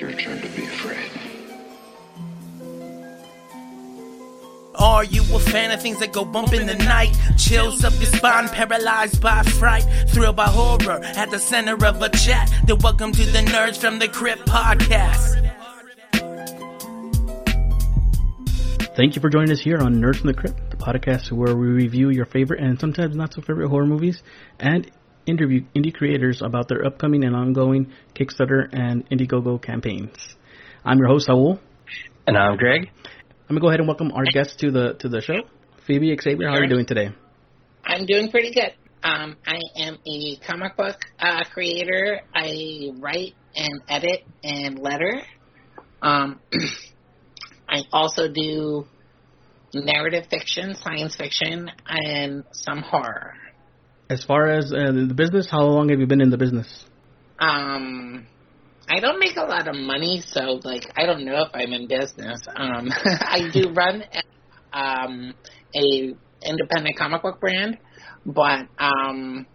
your turn to be afraid. Are you a fan of things that go bump in the night? Chills up your spine, paralyzed by fright, thrilled by horror at the center of a chat. Then welcome to the Nerds from the Crypt podcast. Thank you for joining us here on Nerds from the Crypt, the podcast where we review your favorite and sometimes not so favorite horror movies and interview indie creators about their upcoming and ongoing Kickstarter and Indiegogo campaigns. I'm your host, Saul. And I'm Greg. I'm gonna go ahead and welcome our guests to the to the show. Phoebe Xavier, how are you doing today? I'm doing pretty good. Um, I am a comic book uh, creator. I write and edit and letter. Um, I also do narrative fiction, science fiction, and some horror. As far as uh, the business, how long have you been in the business? Um, I don't make a lot of money, so like I don't know if I'm in business. Um, I do run um, a independent comic book brand, but um,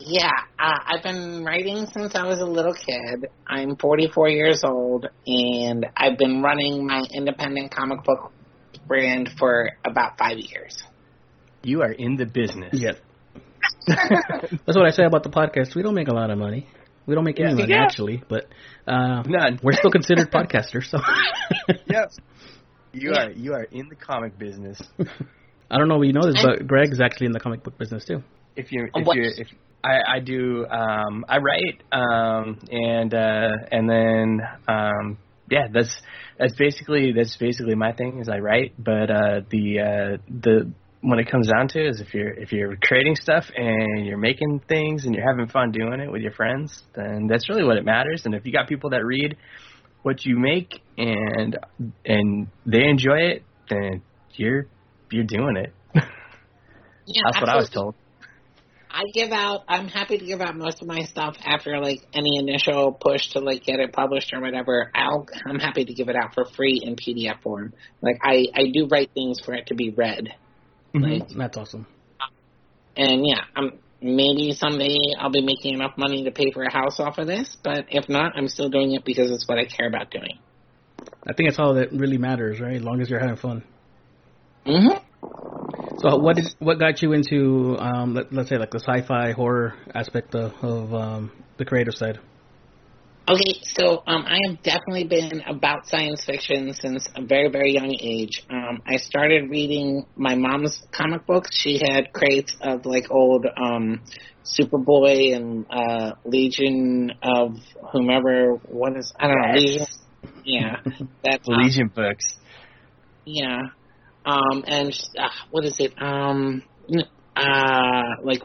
yeah, uh, I've been writing since I was a little kid. I'm 44 years old, and I've been running my independent comic book brand for about five years. You are in the business. Yep. That's what I say about the podcast. We don't make a lot of money. We don't make any money Yeah. actually, but uh, None. we're still considered podcasters. So yes, You Yeah. are you are in the comic business. I don't know if you know this, but Greg's actually in the comic book business too. If you if what- you if I, I do um I write um and uh and then um yeah that's that's basically that's basically my thing is I write but uh the uh the when it comes down to it is if you're if you're creating stuff and you're making things and you're having fun doing it with your friends then that's really what it matters and if you got people that read what you make and and they enjoy it then you're you're doing it Yeah, that's what I was told I give out. I'm happy to give out most of my stuff after like any initial push to like get it published or whatever. I'll. I'm happy to give it out for free in PDF form. Like I, I do write things for it to be read. Like, That's awesome. and yeah, I'm maybe someday I'll be making enough money to pay for a house off of this. But if not, I'm still doing it because it's what I care about doing. I think that's all that really matters, right? As long as you're having fun. hmm So what what got you into um, let, let's say like the sci-fi horror aspect of, of um, the creative side? Okay, so um, I have definitely been about science fiction since a very, very young age. Um, I started reading my mom's comic books. She had crates of like old um, Superboy and uh, Legion of whomever. What is I don't know Legion. Yeah, that's the Legion books yeah. Um, and uh, what is it? Um, uh, like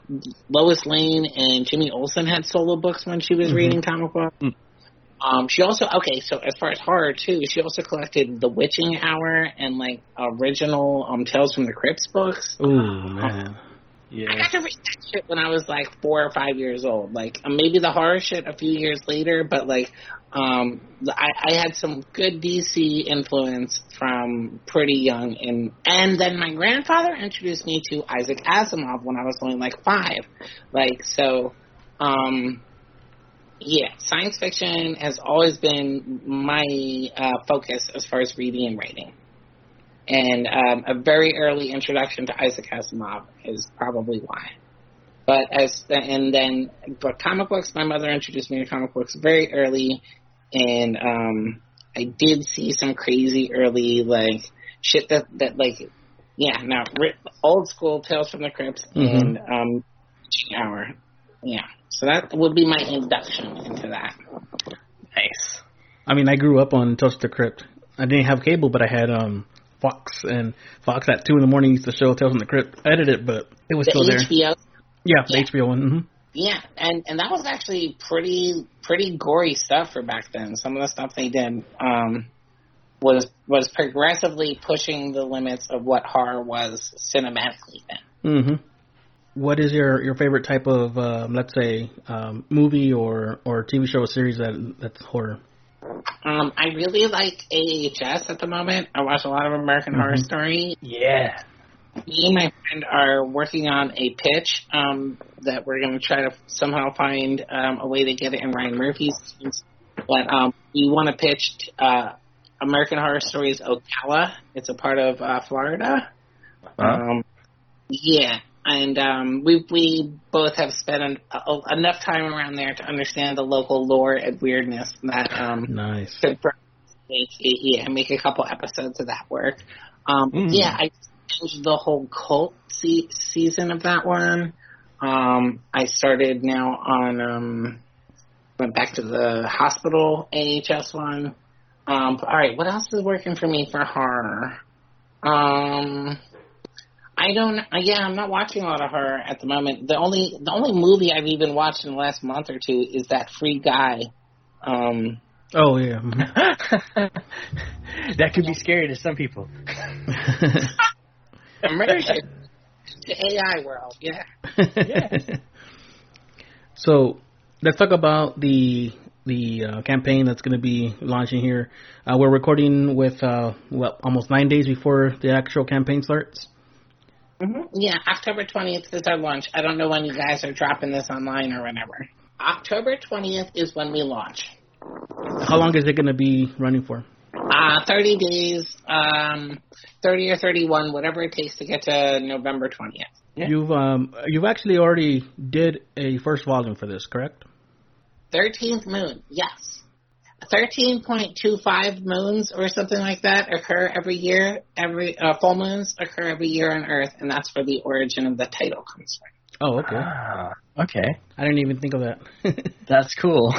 Lois Lane and Jimmy Olsen had solo books when she was Mhm. reading comic books. Um, she also okay. So as far as horror too, she also collected The Witching Hour and like original um Tales from the Crypts books. Ooh man, I got to read that shit when I was like four or five years old. Like uh, maybe the horror shit a few years later, but like um, I, I had some good DC influence from pretty young, and and then my grandfather introduced me to Isaac Asimov when I was only like five. Like so, um, yeah, science fiction has always been my uh, focus as far as reading and writing and um, a very early introduction to Isaac Asimov is probably why. But as and then but comic books, my mother introduced me to comic books very early, and um, I did see some crazy early like shit that that like yeah now old school Tales from the Crypt Mhm. and um, Hour, yeah. So that would be my induction into that. nice I mean I grew up on Tales of the Crypt. I didn't have cable, but I had um Fox and Fox at two in the morning used to show Tales from the Crypt. I edited it, but it was The still there. HBO Yeah, the Yeah. HBO one. hmm Yeah, and and that was actually pretty pretty gory stuff for back then. Some of the stuff they did um, was was progressively pushing the limits of what horror was cinematically then. hmm What is your your favorite type of um, let's say um, movie or or TV show or series that that's horror? Um, I really like AHS at the moment. I watch a lot of American Horror Story. yeah Me and my friend are working on a pitch um, that we're going to try to somehow find um, a way to get it in Ryan Murphy's But um, we want to pitch uh, American Horror Stories Ocala. It's a part of uh, Florida. Huh? Um, yeah, and um, we we both have spent an, a, enough time around there to understand the local lore and weirdness that um, Nice. could make yeah make a couple episodes of that work. Um, Mm. Yeah, I changed the whole cult se- season of that one. Um, I started now on um, went back to the hospital AHS one. Um, all right, what else is working for me for horror? Um, I don't. Uh, yeah, I'm not watching a lot of horror at the moment. The only the only movie I've even watched in the last month or two is that Free Guy. Um, Oh yeah. that could be scary to some people. immersion to AI world. Yeah. So let's talk about the the uh, campaign that's going to be launching here. Uh, we're recording with uh, well almost nine days before the actual campaign starts. Hmm Yeah, October 20th is our launch. I don't know when you guys are dropping this online or whenever. October 20th is when we launch. How long is it going to be running for? Uh, 30 days, um, 30 or 31, whatever it takes to get to November 20th. Yeah. You've um you've actually already did a first volume for this, correct? 13th moon, yes. 13.25 moons or something like that occur every year. Every uh, full moons occur every year on Earth, and that's where the origin of the title comes from. Oh, okay. Ah, okay, I didn't even think of that. that's cool.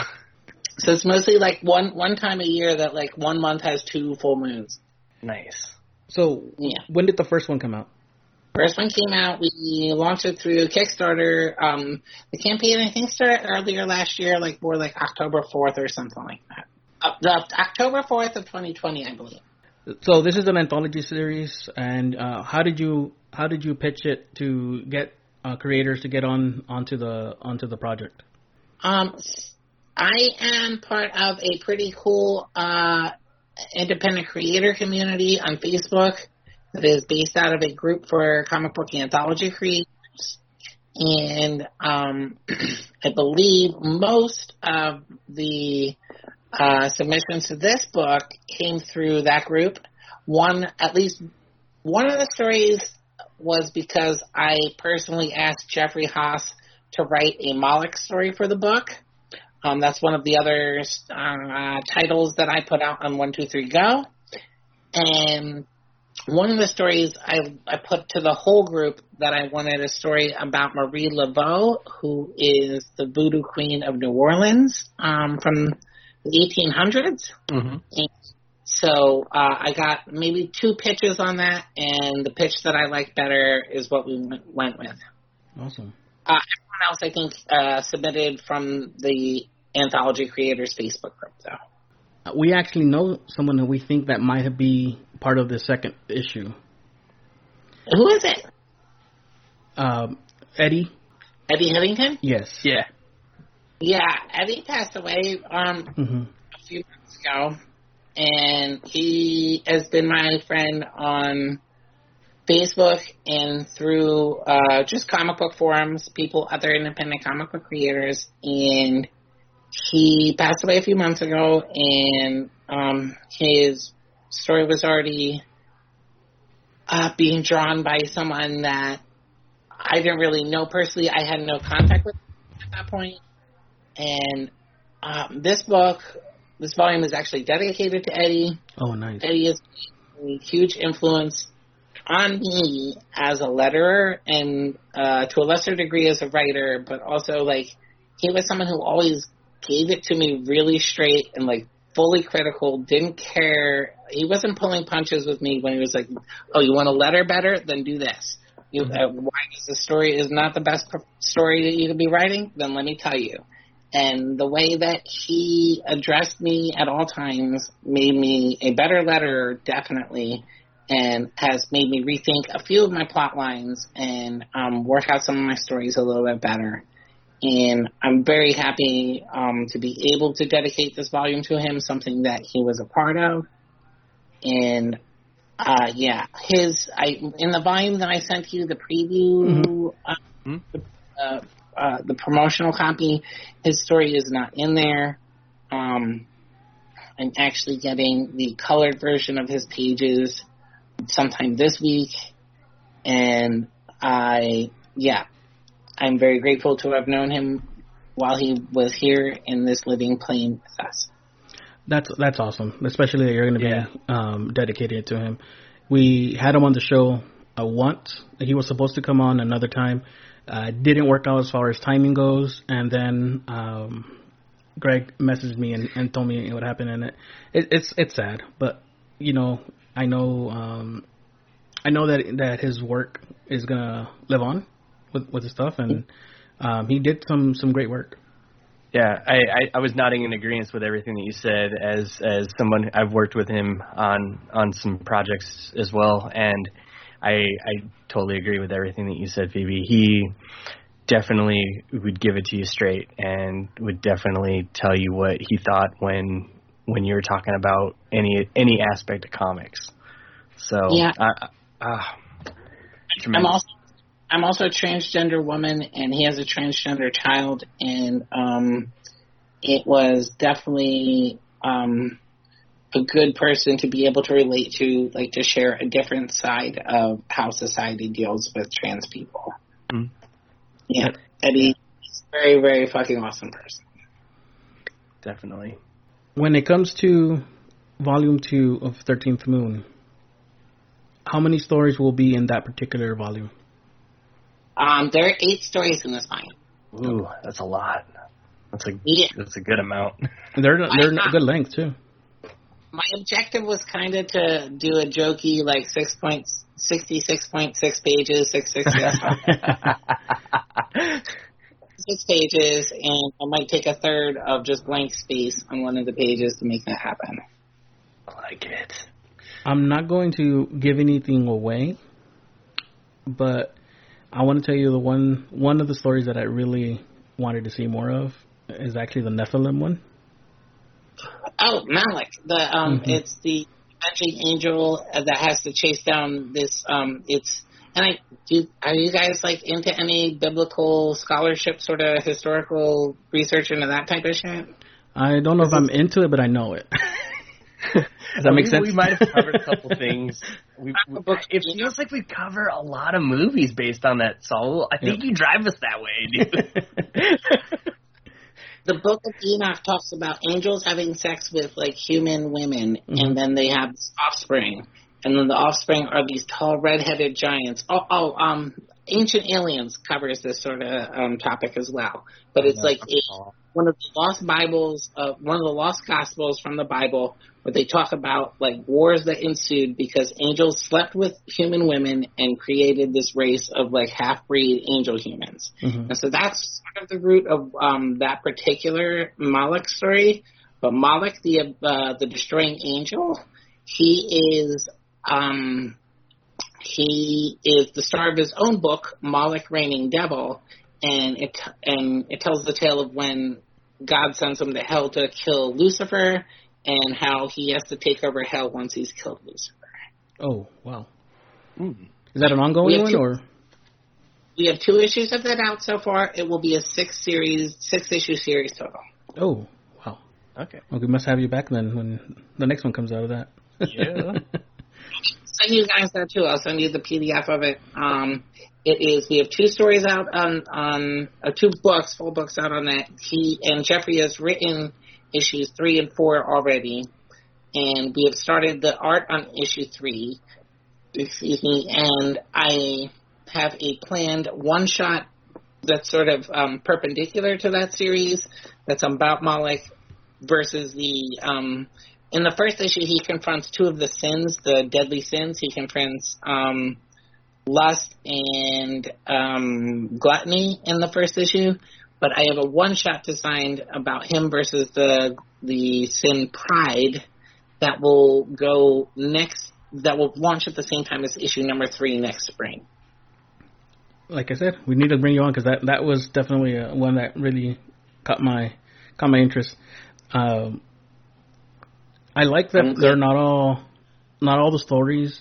So it's mostly like one one time a year that like one month has two full moons. Nice. so Yeah. when did the first one come out? First one came out. We launched it through Kickstarter. Um, the campaign I think started earlier last year, like more like October fourth or something like that. Uh, the October fourth of 2020, I believe. So this is an anthology series, and uh, how did you how did you pitch it to get uh, creators to get on onto the onto the project? Um, I am part of a pretty cool uh, independent creator community on Facebook is based out of a group for comic book anthology creators. And um, I believe most of the uh, submissions to this book came through that group. One, at least one of the stories was because I personally asked Jeffrey Haas to write a Moloch story for the book. Um, that's one of the other uh, titles that I put out on One Two Three Go, and one of the stories I I put to the whole group that I wanted a story about Marie Laveau, who is the Voodoo Queen of New Orleans um, from the 1800s. Mm-hmm. So uh, I got maybe two pitches on that, and the pitch that I liked better is what we went- with. Awesome. Uh, everyone else, I think, uh, submitted from the Anthology Creators Facebook group, though. We actually know someone who we think that might have be part of the second issue. Who is it? Um, Eddie. Eddie Huntington? Yes. Yeah. Yeah, Eddie passed away um, hmm a few months ago, and he has been my friend on Facebook and through uh, just comic book forums, people, other independent comic book creators, and he passed away a few months ago, and um, his story was already uh, being drawn by someone that I didn't really know personally. I had no contact with at that point. and um, this book, this volume is actually dedicated to Eddie. Oh, nice. Eddie is a huge influence on me as a letterer and uh, to a lesser degree as a writer, but also like he was someone who always gave it to me really straight and like fully critical, didn't care. He wasn't pulling punches with me when he was like, "Oh, you want a letter better? Then do this." You, uh, why is the story is not the best story that you could be writing? Then let me tell you. And the way that he addressed me at all times made me a better letterer, definitely, and has made me rethink a few of my plot lines and um, work out some of my stories a little bit better. And I'm very happy um, to be able to dedicate this volume to him, something that he was a part of. And uh, yeah, his I in the volume that I sent you, the preview, uh, Mhm. the, uh, uh, the promotional copy, his story is not in there. Um, I'm actually getting the colored version of his pages sometime this week, and I yeah, I'm very grateful to have known him while he was here in this living plane with us. That's that's awesome, especially that you're going to be yeah. um, dedicated to him. We had him on the show uh, once. He was supposed to come on another time. Uh, didn't work out as far as timing goes, and then um, Greg messaged me and, and told me what happened, and it, it it's it's sad, but you know I know um, I know that that his work is gonna live on with with his stuff, and um, he did some some great work. Yeah, I, I, I was nodding in agreement with everything that you said. As as someone I've worked with him on on some projects as well, and I I totally agree with everything that you said, Phoebe. He definitely would give it to you straight and would definitely tell you what he thought when when you were talking about any any aspect of comics. So yeah, uh, uh, I'm also I'm also a transgender woman, and he has a transgender child, and um, it was definitely um, a good person to be able to relate to, like to share a different side of how society deals with trans people. Mm. Yeah, Eddie, he's a very, very fucking awesome person. Definitely. When it comes to volume two of Thirteenth Moon, how many stories will be in that particular volume? Um, there are eight stories in this volume. Ooh, that's a lot. That's a yeah. that's a good amount. They're they're a good length too. My objective was kind of to do a jokey like six point sixty six point six pages, six six six. six pages, and I might take a third of just blank space on one of the pages to make that happen. I like it. I'm not going to give anything away, but I want to tell you the one one of the stories that I really wanted to see more of is actually the Nephilim one. Oh, Moloch. The um, mm-hmm. it's the magic angel that has to chase down this. Um, it's and I do. Are you guys like into any biblical scholarship, sort of historical research into that type of shit? I don't know if I'm into it, but I know it. Does that make sense? We might have covered a couple things. We, we, it feels like we cover a lot of movies based on that Saul. I think yep. you drive us that way, dude. the book of Enoch talks about angels having sex with like human women, mm-hmm. and then they have offspring, and then the offspring are these tall red-headed giants. Oh, oh um, Ancient Aliens covers this sort of um, topic as well, but it's like a, one of the lost Bibles, uh, one of the lost Gospels from the Bible, where they talk about like wars that ensued because angels slept with human women and created this race of like half breed angel humans, mm-hmm. and so that's sort of the root of um, that particular Moloch story. But Moloch, the uh, the destroying angel, he is um, he is the star of his own book, Moloch Reigning Devil, and it and it tells the tale of when God sends him to hell to kill Lucifer, and how he has to take over hell once he's killed Lucifer. Oh wow! Mm. Is that an ongoing one two, or? We have two issues of that out so far. It will be a six series, six issue series total. Oh wow! Okay. Well, we must have you back then when the next one comes out of that. Yeah. send you guys that too. I'll send you the PDF of it. Um, it is. We have two stories out on on uh, two books, full books out on that. He and Jeffrey has written issues three and four already, and we have started the art on issue three. Excuse me, and I have a planned one shot that's sort of um, perpendicular to that series. That's about Moloch versus the um, in the first issue, he confronts two of the sins, the deadly sins. He confronts um, lust and um, gluttony in the first issue. But I have a one-shot designed about him versus the the sin pride that will go next. That will launch at the same time as issue number three next spring. Like I said, we need to bring you on because that that was definitely a, one that really caught my caught my interest. Um, I like that okay. they're not all not all the stories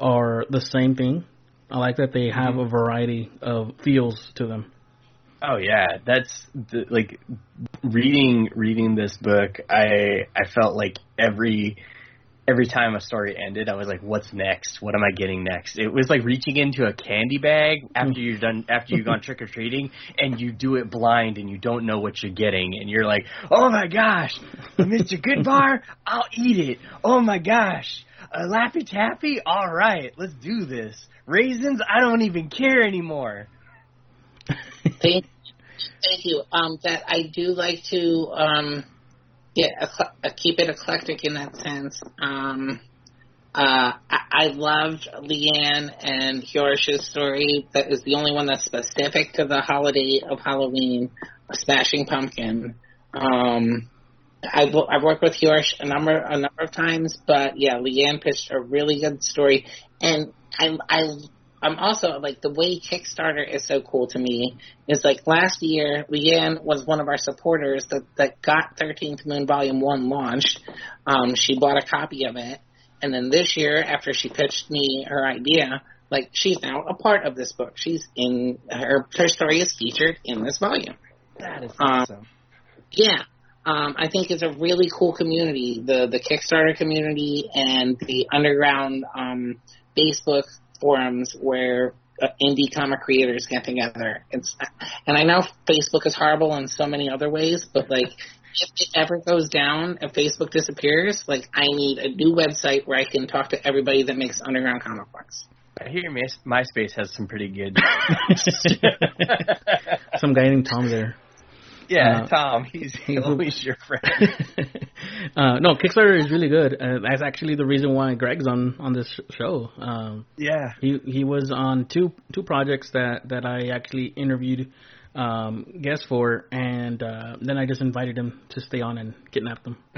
are the same thing. I like that they have mm-hmm. a variety of feels to them. Oh yeah, that's the, like reading reading this book. I I felt like every every time a story ended, I was like, "What's next? What am I getting next?" It was like reaching into a candy bag after you're done after you've gone trick or treating, and you do it blind and you don't know what you're getting, and you're like, "Oh my gosh, Mr. Goodbar, I'll eat it. Oh my gosh, a Laffy Taffy, all right, let's do this. Raisins, I don't even care anymore." Thank, thank you. Um, that I do like to um, yeah, keep it eclectic in that sense. Um, uh, I, I loved Leanne and Yorsh's story. That is the only one that's specific to the holiday of Halloween, Smashing Pumpkin. Um, I've, I've worked with Yorsh a number a number of times, but yeah, Leanne pitched a really good story, and I I I'm also like the way Kickstarter is so cool to me is like last year Leanne was one of our supporters that that got 13th Moon Volume One launched. Um, she bought a copy of it, and then this year after she pitched me her idea, like she's now a part of this book. She's in her her story is featured in this volume. That is awesome. Um, yeah. Um, I think it's a really cool community, the the Kickstarter community and the underground um, Facebook forums where uh, indie comic creators get together. It's and I know Facebook is horrible in so many other ways, but like if it ever goes down, if Facebook disappears, like I need a new website where I can talk to everybody that makes underground comic books. I hear MySpace has some pretty good. some guy named Tom there. Yeah, uh, Tom. He's, he's always your friend. uh, no, Kickstarter is really good. Uh, that's actually the reason why Greg's on on this show. Um, yeah, he he was on two two projects that that I actually interviewed um, guests for, and uh, then I just invited him to stay on and kidnap them.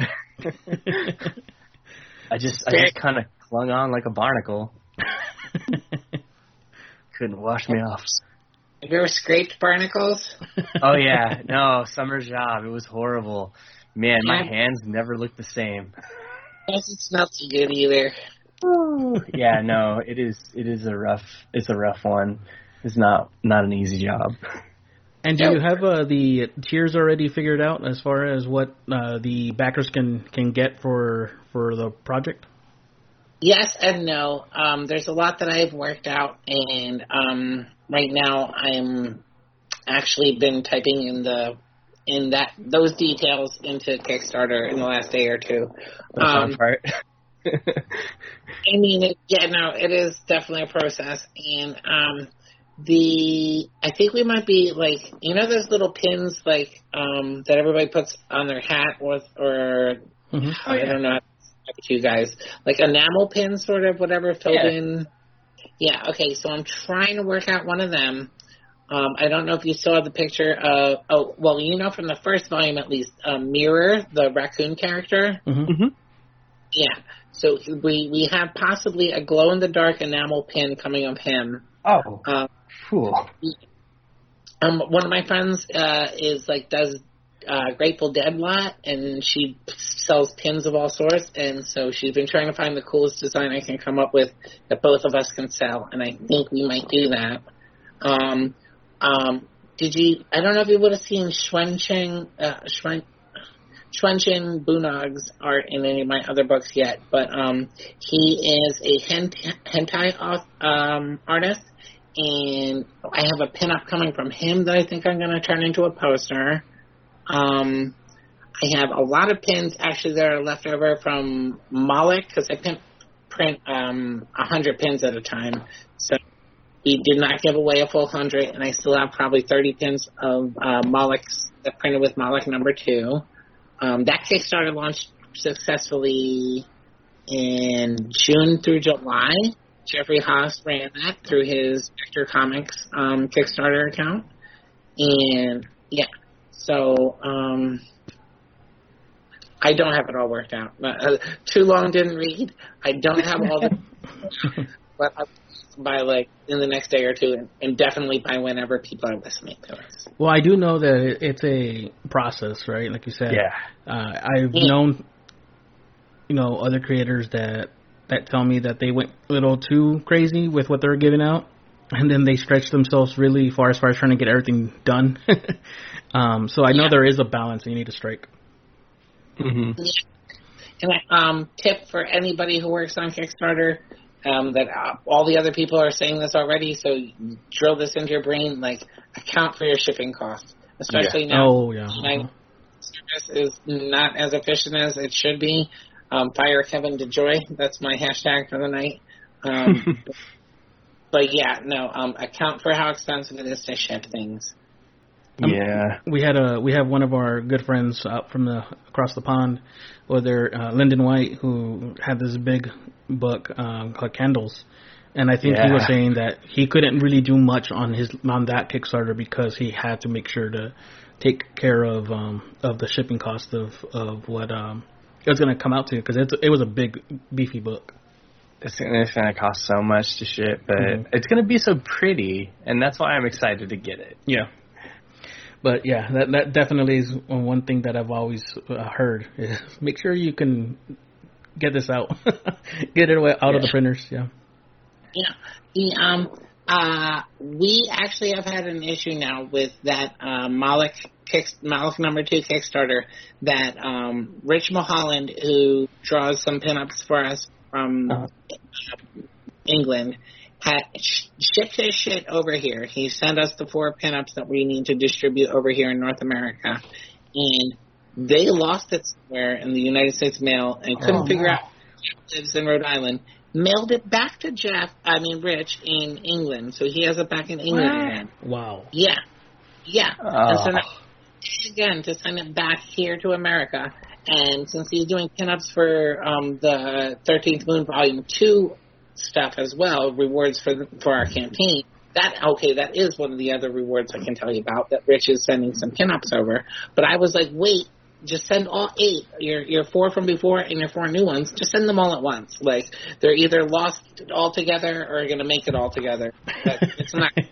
I just I just kind of clung on like a barnacle. Couldn't wash me off. Have you ever scraped barnacles? oh yeah, no, summer job. It was horrible. Man, my hands never looked the same. It's not too good either. yeah, no, it is. It is a rough. It's a rough one. It's not not an easy job. And do yep. you have uh, the tiers already figured out as far as what uh, the backers can can get for for the project? Yes and no. Um, there's a lot that I've worked out, and um, right now I'm actually been typing in the in that those details into Kickstarter in the last day or two. The um, part. I mean, it, yeah, no, it is definitely a process, and um, the I think we might be like you know those little pins like um that everybody puts on their hat with or mm-hmm. oh, I yeah. don't know you guys like enamel pins sort of whatever filled yeah. in yeah, okay, so I'm trying to work out one of them. Um, I don't know if you saw the picture of, oh, well, you know from the first volume at least, um, Mirror, the raccoon character. Mm-hmm. mm-hmm. Yeah, so we, we have possibly a glow in the dark enamel pin coming of him. Oh, um, cool. Um, one of my friends uh, is like does uh, Grateful Dead lot, and she sells pins of all sorts. And so she's been trying to find the coolest design I can come up with that both of us can sell. And I think we might do that. Um, um, did you? I don't know if you would have seen Xuancheng, uh, Xuan, art in any of my other books yet, but um, he is a hentai um, artist, and I have a pin up coming from him that I think I'm going to turn into a poster. Um, I have a lot of pins actually that are left over from Moloch because I print print um, a hundred pins at a time. So he did not give away a full hundred, and I still have probably thirty pins of uh, that printed with Moloch number two. Um, that Kickstarter launched successfully in June through July. Jeffrey Haas ran that through his Vector Comics um, Kickstarter account, and yeah, so um, I don't have it all worked out. Uh, too long didn't read. I don't have all the, but I'll by like in the next day or two, and, and definitely by whenever people are listening to us. Well, I do know that it's a process, right? Like you said. Yeah. Uh, I've yeah. known, you know, other creators that that tell me that they went a little too crazy with what they're giving out, and then they stretch themselves really far as far as trying to get everything done. um, so I know Yeah. there is a balance, and you need to strike. Mm-hmm. And um, tip for anybody who works on Kickstarter um, that uh, all the other people are saying this already, so drill this into your brain. Like, account for your shipping costs, especially now. Oh yeah. Like, service is not as efficient as it should be. Um, fire Kevin DeJoy. That's my hashtag for the night. Um, but yeah, no. Um, account for how expensive it is to ship things. Um, yeah. we had a we have one of our good friends out from the across the pond, or there, uh, Lyndon White, who had this big book um, called Candles, and I think he was saying that he couldn't really do much on his on that Kickstarter because he had to make sure to take care of um, of the shipping cost of of what um, it was going to come out to because it it was a big beefy book. It's gonna, it's gonna cost so much to ship, but Mhm. it's gonna be so pretty, and that's why I'm excited to get it. Yeah. But yeah, that that definitely is one thing that I've always uh, heard. Is make sure you can get this out, get it away out of the printers. Yeah. Yeah. The, um, uh, we actually have had an issue now with that uh, Moloch kick, Moloch number two Kickstarter that um, Rich Mulholland, who draws some pinups for us from Uh-huh. uh, England, had shipped his shit over here. He sent us the four pinups that we need to distribute over here in North America, and they lost it somewhere in the United States mail and couldn't Oh, figure no. out lives in Rhode Island, mailed it back to Jeff, I mean Rich, in England. So he has it back in England What? again. Wow. Yeah. Yeah. Oh. And so now, again, to send it back here to America. And since he's doing pinups for um, the 13th Moon Volume 2 stuff as well, rewards for the, for our campaign, that, okay, that is one of the other rewards I can tell you about, that Rich is sending some pinups over. But I was like, wait, just send all eight, your your four from before and your four new ones. Just send them all at once. Like they're either lost all together or going to make it all together. But it's not.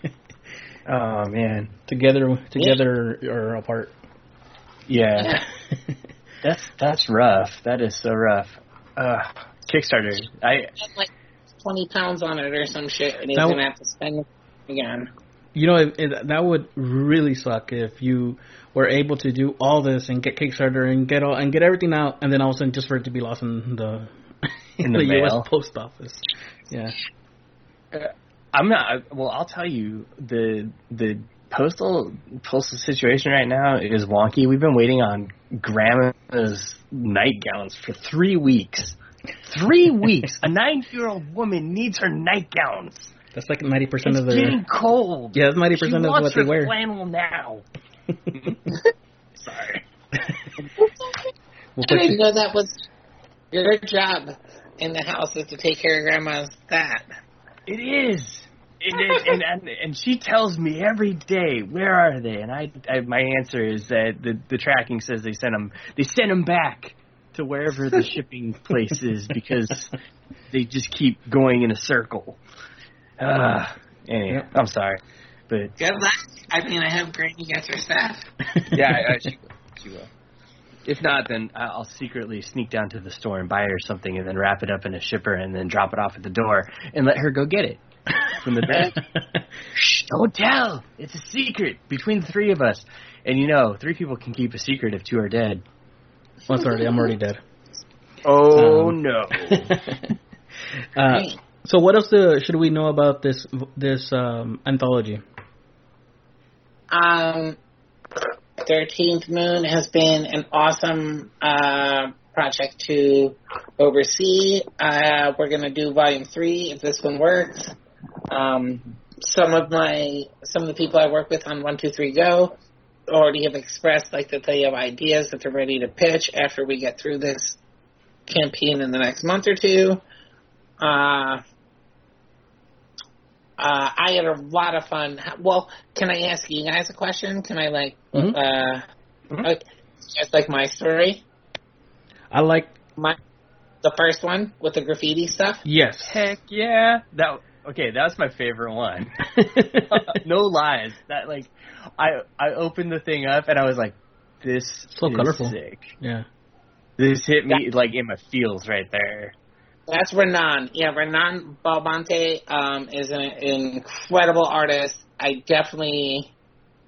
Oh man, together, together or apart. yeah, that's that's rough. That is so rough. Uh, Kickstarter. I spend like twenty pounds on it or some shit, and he's That gonna have to spend it again. You know, it, it, that would really suck if you were able to do all this and get Kickstarter and get all and get everything out, and then all of a sudden just for it to be lost in the In the U.S. post office. Yeah. I'm not. Well, I'll tell you the the postal postal situation right now is wonky. We've been waiting on grandma's nightgowns for three weeks. Three weeks. A nine year old woman needs her nightgowns. That's like ninety percent of the. It's getting cold. Yeah, that's ninety percent of wants what they her wear. flannel now. Sorry. We'll I didn't you, know that was your job in the house is to take care of grandma's that. It is. It is, and, and and she tells me every day where are they, and I, I my answer is that the the tracking says they sent them they sent them back to wherever the shipping place is because they just keep going in a circle. Uh, anyway, Yep. I'm sorry, but Good luck. I mean, I have Granny get her staff. yeah, I, I, she, will. she will. If not, then I- I'll secretly sneak down to the store and buy her something, and then wrap it up in a shipper, and then drop it off at the door, and let her go get it from the bag. Shh, don't tell. It's a secret between the three of us. And you know, three people can keep a secret if two are dead. Once already, I'm already dead. Oh Um, no! Uh, so, what else uh, should we know about this this um, anthology? Um, Thirteenth Moon has been an awesome uh, project to oversee. Uh, we're going to do Volume Three if this one works. Um, some of my some of the people I work with on One Two Three Go already have expressed like that they have ideas that they're ready to pitch after we get through this campaign in the next month or two. Uh, uh, I had a lot of fun. Well, can I ask you guys a question? Can I like, Mhm. uh, Mhm. like, just like my story, I like my the first one with the graffiti stuff? yes. Heck yeah! That okay. that's my favorite one. no lies. That like, I I opened the thing up and I was like, this So is colorful. sick. yeah. This hit me like in my feels right there. That's Renan. Yeah, Renan Belmonte um, is an, an incredible artist. I definitely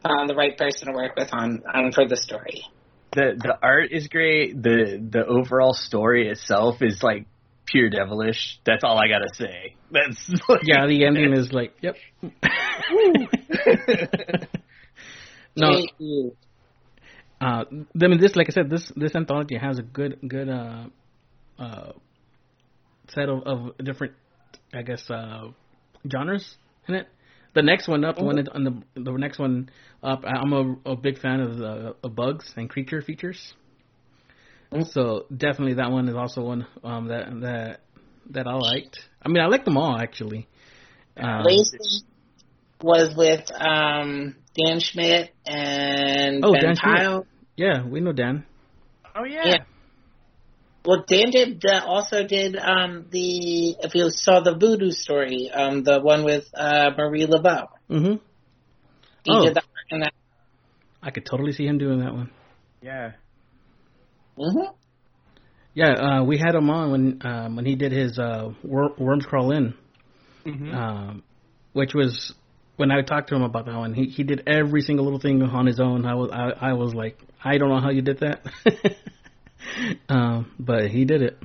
found the right person to work with on, on for the story. The the art is great. The the overall story itself is like pure devilish. That's all I gotta say. That's like, Yeah, the ending is like, yep. no, uh, I mean, this, like I said, this this anthology has a good good uh, uh, set of, of different, I guess, uh, genres in it. The next one up, one on the the next one up, I- I'm a, a big fan of the of bugs and creature features. So definitely that one is also one um, that that that I liked. I mean, I like them all actually. Um, Lacey was with um, Dan Schmidt and Oh, Ben Dan Schmidt. Yeah, we know Dan. Oh yeah. Yeah. Well, Dan did uh, also did um, the if you saw the Voodoo story, um, the one with uh, Marie Laveau. hmm He Oh. did the art that. I could totally see him doing that one. Yeah. Hmm Yeah, uh, we had him on when um, when he did his uh, Wor- Worms Crawl In, Mhm. um, which was when I talked to him about that one. He he did every single little thing on his own. I was I, I was like, I don't know how you did that, um, but he did it.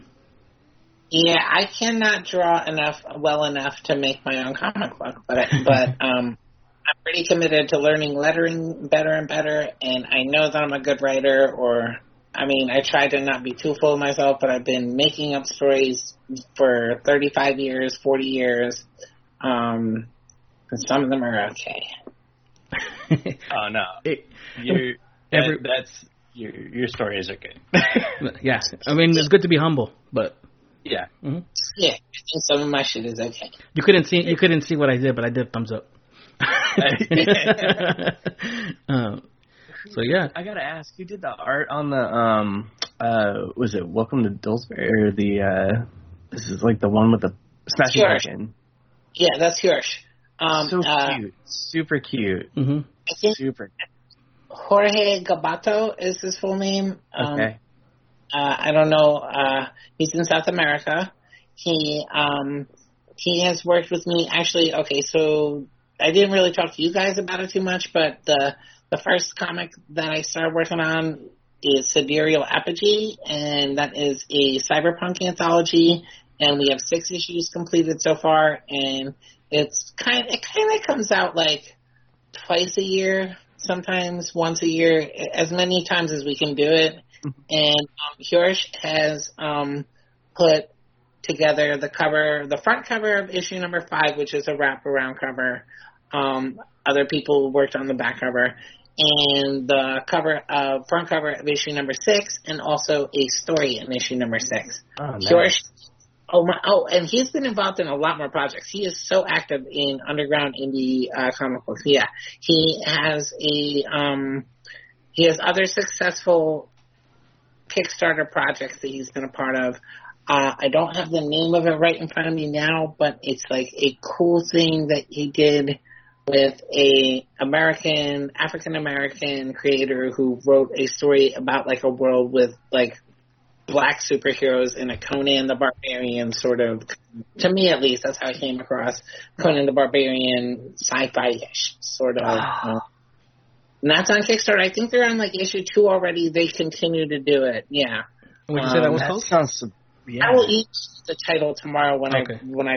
Yeah, I cannot draw enough well enough to make my own comic book, but I, but um, I'm pretty committed to learning lettering better and better, and I know that I'm a good writer. Or I mean, I try to not be too full of myself, but I've been making up stories for 35 years, 40 years. Um, and some of them are okay. Oh no. It- You Every- that, that's your your stories are good. yeah, I mean it's good to be humble, but yeah. mhm. Yeah, I think some of my shit is okay. you couldn't see you couldn't see what I did, but I did thumbs up. um, so yeah, I gotta ask, who did the art on the um uh was it Welcome to Dillsbury or the uh this is like the one with the Smashing Sure. Pumpkin. Yeah, that's Hirsch. Um, so uh, cute. Super cute. hmm I think Super Jorge Gabato is his full name. Um, okay. uh, I don't know. Uh, he's in South America. He um, he has worked with me. Actually, okay, so I didn't really talk to you guys about it too much, but the the first comic that I started working on is Sidereal Apogee, and that is a cyberpunk anthology. And we have six issues completed so far, and it's kind it kind of comes out like twice a year, sometimes once a year, as many times as we can do it. And um, Hirsch has um, put together the cover, the front cover of issue number five, which is a wraparound cover. Um, other people worked on the back cover, and the cover, uh, front cover of issue number six, and also a story in issue number six. Oh, nice. Hirsch. Oh my! Oh, and he's been involved in a lot more projects. He is so active in underground indie uh, comic books. Yeah, he has a um, he has other successful Kickstarter projects that he's been a part of. Uh, I don't have the name of it right in front of me now, but it's like a cool thing that he did with a American African American creator who wrote a story about like a world with like black superheroes in a Conan the Barbarian sort of, to me at least, that's how I came across Conan the Barbarian sci-fi-ish sort of. Ah. uh, and that's on Kickstarter. I think they're on like issue two already. They continue to do it. Yeah. Would you say that Um, was that called? sounds yeah. I will eat the title tomorrow when Okay. I when I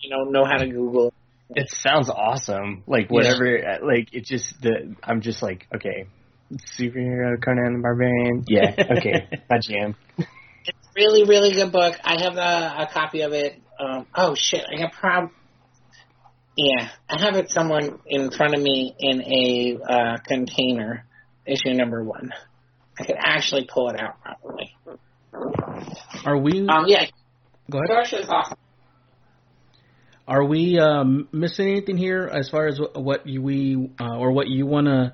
you know know how to Google. It sounds awesome. Like whatever. uh Like it just the. I'm just like okay. Superhero Conan the Barbarian. Yeah. Okay. My jam. It's really really good book. I have a, a copy of it. Um, oh shit! I got prob. Yeah, I have it somewhere in front of me in a uh, container. Issue number one. I could actually pull it out probably. Are we? Um, yeah, go ahead. George is awesome. Are we um, missing anything here as far as what you, we uh, or what you want to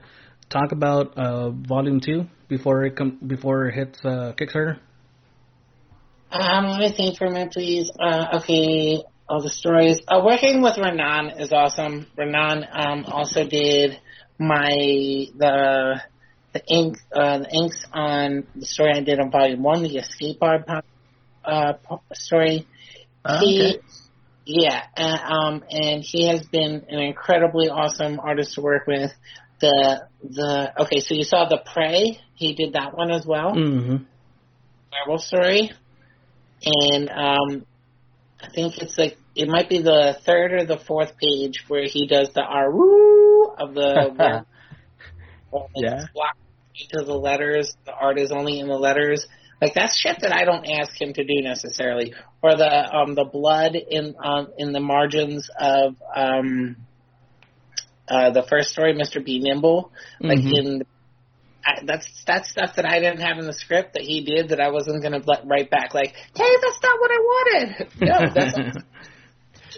talk about uh, volume two before it come before it hits uh, Kickstarter? Um, let me think for a minute, please. Uh, okay, all the stories. Uh, working with Renan is awesome. Renan um, also did my the the ink uh, the inks on the story I did on volume one, the escape pod. pod- uh, story. Oh, he, okay. Yeah, uh, um, and he has been an incredibly awesome artist to work with. The the okay, so you saw the Prey. He did that one as well. hmm Werewolf story, and um, I think it's like it might be the third or the fourth page where he does the Aru of the. Yeah. block to the letters. The art is only in the letters. Like that's shit that I don't ask him to do necessarily. Or the um the blood in um in the margins of um uh the first story, Mr. B Nimble. Like Mhm. in I, that's that's stuff that I didn't have in the script that he did that I wasn't gonna let write back. Like, hey, that's not what I wanted. No, that's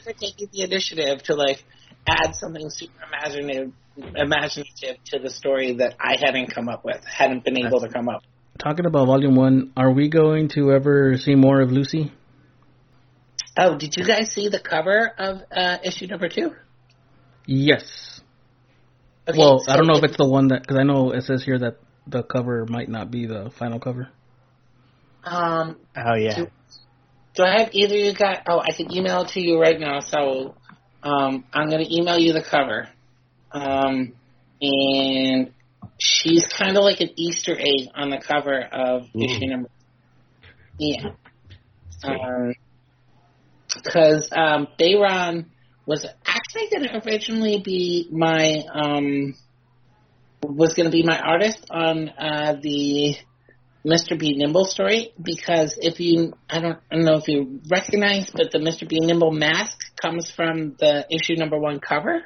for taking the initiative to like add something super imaginative imaginative to the story that I hadn't come up with, hadn't been able to come up. Talking about Volume One, are we going to ever see more of Lucy? Oh, did you guys see the cover of uh, issue number two? Yes. Okay, well, I don't know if it's the one that because I know it says here that the cover might not be the final cover. Um, Oh yeah. do I have either you got? Oh, I can email it to you right now. So, um, I'm gonna email you the cover. Um, and she's kind of like an Easter egg on the cover of Ooh. issue number. Yeah. Sweet. Um, because um, Bayron was actually going to originally be my um, was going to be my artist on uh, the Mr. B Nimble story because if you I don't, I don't know if you recognize, but the Mr. B Nimble mask comes from the issue number one cover.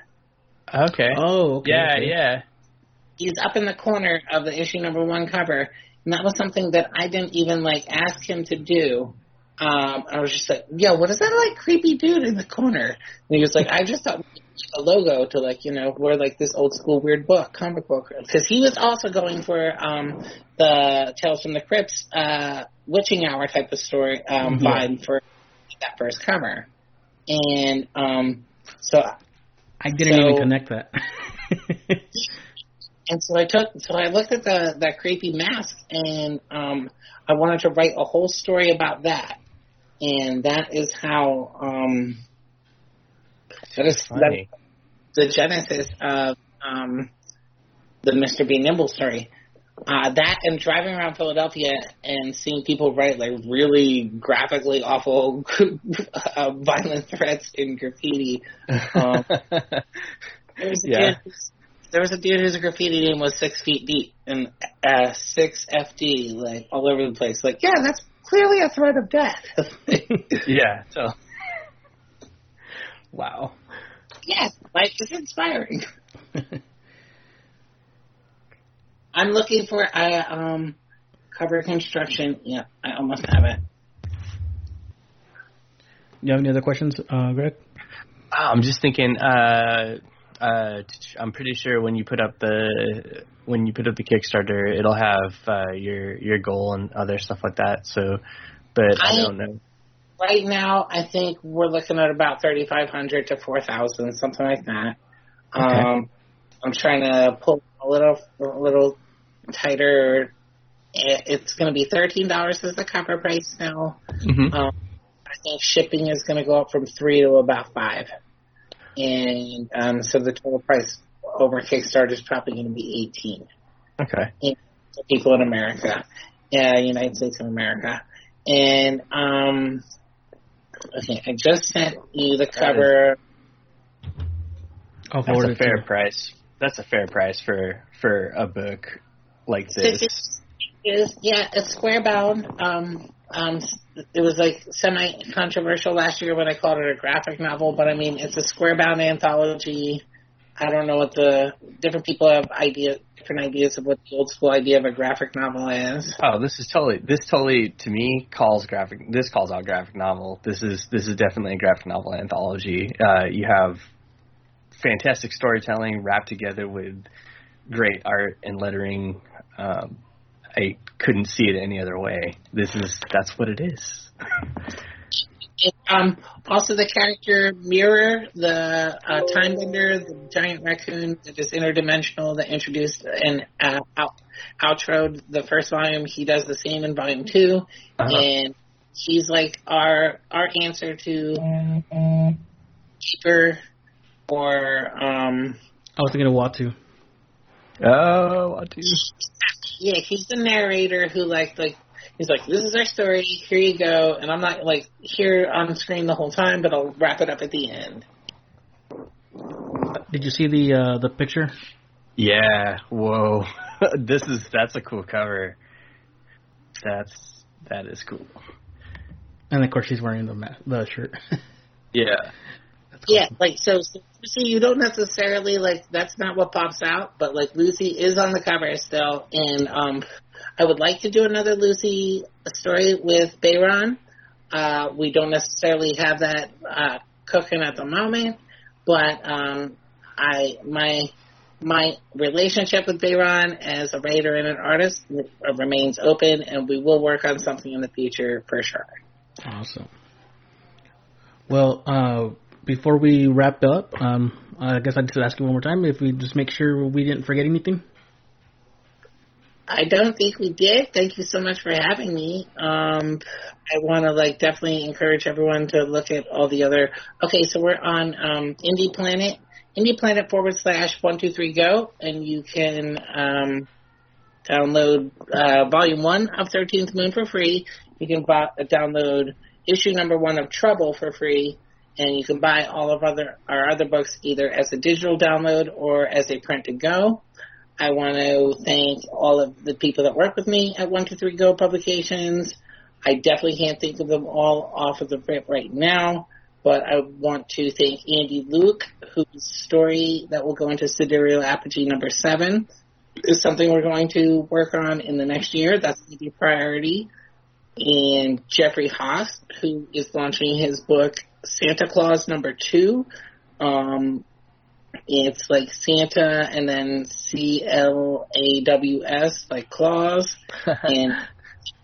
Okay. Oh, okay. yeah, okay. yeah. He's up in the corner of the issue number one cover, and that was something that I didn't even like ask him to do. Um, I was just like, "Yo, what is that like creepy dude in the corner?" And he was like, "I just thought a logo to like you know wear like this old school weird book comic book because he was also going for um the Tales from the Crypts uh witching hour type of story um Mhm. vibe for that first cover, and um so I didn't So- even connect that. And so I took, so I looked at the that creepy mask, and um, I wanted to write a whole story about that, and that is how um, that is that, the genesis of um, the Mr. B Nimble story. Uh, that and driving around Philadelphia and seeing people write like really graphically awful, uh, violent threats in graffiti. Um, There was a Yeah. dude. Who's- There was a dude whose graffiti name was six feet deep and uh, six FD, like all over the place. Like, yeah, that's clearly a threat of death. yeah. So. Wow. yes, life is inspiring. I'm looking for uh, um cover construction. Yeah, I almost have it. you have any other questions, uh, Greg? Oh, I'm just thinking. Uh, uh, I'm pretty sure when you put up the when you put up the Kickstarter, it'll have uh, your your goal and other stuff like that. So, but I, I- don't know. Right now, I think we're looking at about 3,500 to 4,000, something like that. Okay. Um, I'm trying to pull a little, a little tighter. It- It's going to be $13 as the cover price now. hmm Um, I think shipping is going to go up from three to about five, and um, so the total price over Kickstarter is probably going to be 18 Okay. for people in America, yeah, United States of America, and um, okay, I just sent you the cover. I'll That's forward a fair to price. That's a fair price for for a book like this. Is yeah, it's square bound. Um, um, it was like semi controversial last year when I called it a graphic novel, but I mean it's a square bound anthology. I don't know what the different people have idea different ideas of what the old school idea of a graphic novel is. Oh, this is totally this totally to me calls graphic. This calls out graphic novel. This is this is definitely a graphic novel anthology. Uh, you have fantastic storytelling wrapped together with great art and lettering. Um, I couldn't see it any other way. This is that's what it is. Um, also the character Mirror, the uh, time bender, the giant raccoon that is interdimensional that introduced and uh, out, outroed the first volume. He does the same in volume 2 Uh-huh. and He's like our our answer to Keeper or um. I was thinking of Uatu. Oh, Uatu. Yeah, he's the narrator who like like he's like, "This is our story. Here you go." And I'm not like here on screen the whole time, but I'll wrap it up at the end. Did you see the uh, the picture? Yeah. Whoa. this is that's a cool cover. That's that is cool. And of course, she's wearing the ma- the shirt. yeah. Yeah, like so, so. See, you don't necessarily like. That's not what pops out, but like Lucy is on the cover still, and um, I would like to do another Lucy story with Bayron. Uh, we don't necessarily have that uh, cooking at the moment, but um, I my my relationship with Bayron as a writer and an artist remains open, and we will work on something in the future for sure. Awesome. Well, uh, before we wrap up, um, I guess I'd just ask you one more time if we just make sure we didn't forget anything. I don't think we did. Thank you so much for having me. Um, I want to like definitely encourage everyone to look at all the other. Okay, so we're on um, IndyPlanet, Indie Planet forward slash one two three go, and you can um, download uh, volume one of Thirteenth Moon for free. You can buy, download issue number one of Trouble for free, and you can buy all of other our other books either as a digital download or as a print to go. I want to thank all of the people that work with me at 123 Go Publications. I definitely can't think of them all off of the rip right now, but I want to thank Andy Luke, whose story that will go into Sidereal Apogee number seven is something we're going to work on in the next year. That's going to be a priority. And Jeffrey Haas, who is launching his book Santa Claws number two. Um, it's like Santa and then C L A W S, like Claus, and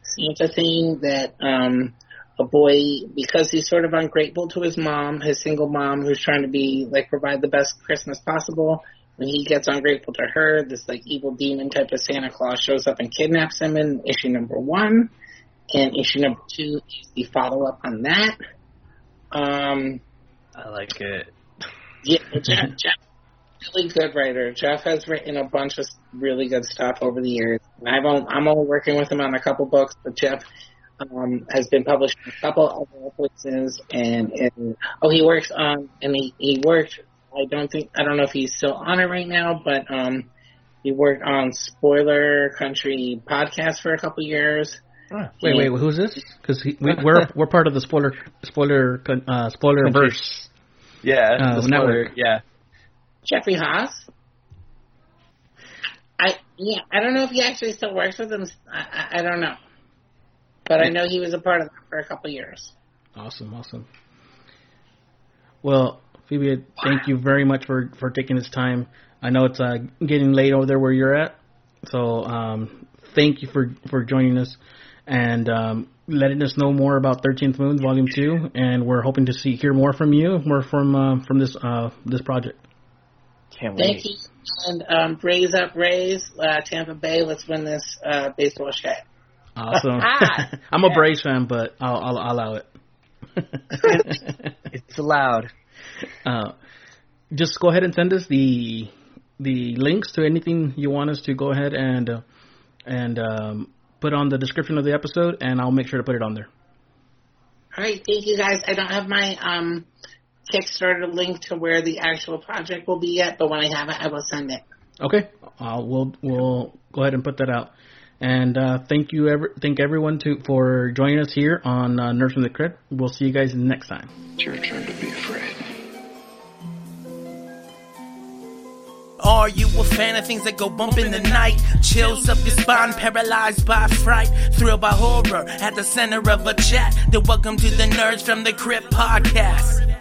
Santa thing that um, a boy, because he's sort of ungrateful to his mom, his single mom, who's trying to be like provide the best Christmas possible. When he gets ungrateful to her, this like evil demon type of Santa Claus shows up and kidnaps him in issue number one, and issue number two is the follow up on that. Um, I like it. Yeah, Jeff, Jeff, really good writer. Jeff has written a bunch of really good stuff over the years. And I've only, I'm only working with him on a couple books, but Jeff um, has been published in a couple other places. And, and oh, he works on and he he worked. I don't think I don't know if he's still on it right now, but um, he worked on Spoiler Country podcast for a couple years. Oh, wait, wait, who's this? Because we, we're we're part of the spoiler spoiler uh, spoiler verse. Yeah, uh, the spoiler, yeah. Jeffrey Haas. I yeah, I don't know if he actually still works with them. I, I, I don't know, but I know he was a part of that for a couple years. Awesome, awesome. Well, Phoebe, thank you very much for for taking this time. I know it's uh, getting late over there where you're at, so um, thank you for for joining us and um, letting us know more about Thirteenth Moon Volume Two. And we're hoping to see hear more from you, more from uh, from this uh, this project. Can't Thank you. And um, raise up, raise uh, Tampa Bay. Let's win this uh, baseball shot. Awesome. I'm a Braves fan, but I'll, I'll, I'll allow it. it's allowed. Uh, just go ahead and send us the the links to anything you want us to go ahead and uh, and um, put on the description of the episode, and I'll make sure to put it on there. All right, thank you guys. I don't have my um, Kickstarter link to where the actual project will be yet, but when I have it, I will send it. Okay, uh, we'll we'll go ahead and put that out. And uh, thank you, ever, thank everyone to for joining us here on uh, Nerds from the Crypt. We'll see you guys next time. It's your turn to be afraid. Are you a fan of things that go bump in the night? Chills up your spine, paralyzed by fright, thrilled by horror at the center of a chat. Then welcome to the Nerds from the Crypt podcast.